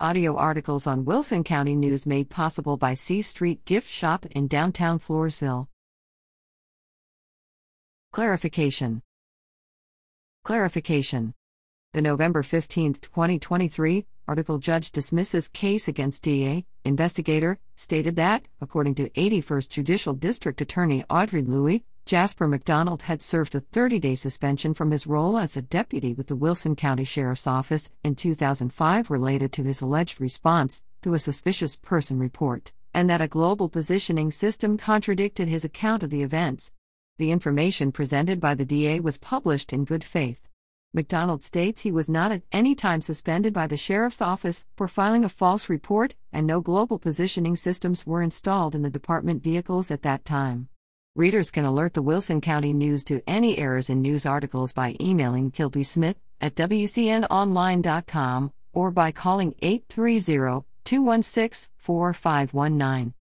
Audio articles on Wilson County News made possible by C Street Gift Shop in downtown Floresville. Clarification. Clarification. The November 15, 2023, article judge dismisses case against DA, investigator, stated that, according to 81st Judicial District Attorney Audrey Louis, Jasper McDonald had served a 30 day suspension from his role as a deputy with the Wilson County Sheriff's Office in 2005 related to his alleged response to a suspicious person report, and that a global positioning system contradicted his account of the events. The information presented by the DA was published in good faith. McDonald states he was not at any time suspended by the Sheriff's Office for filing a false report, and no global positioning systems were installed in the department vehicles at that time. Readers can alert the Wilson County News to any errors in news articles by emailing Kilby Smith at WCNOnline.com or by calling 830 216 4519.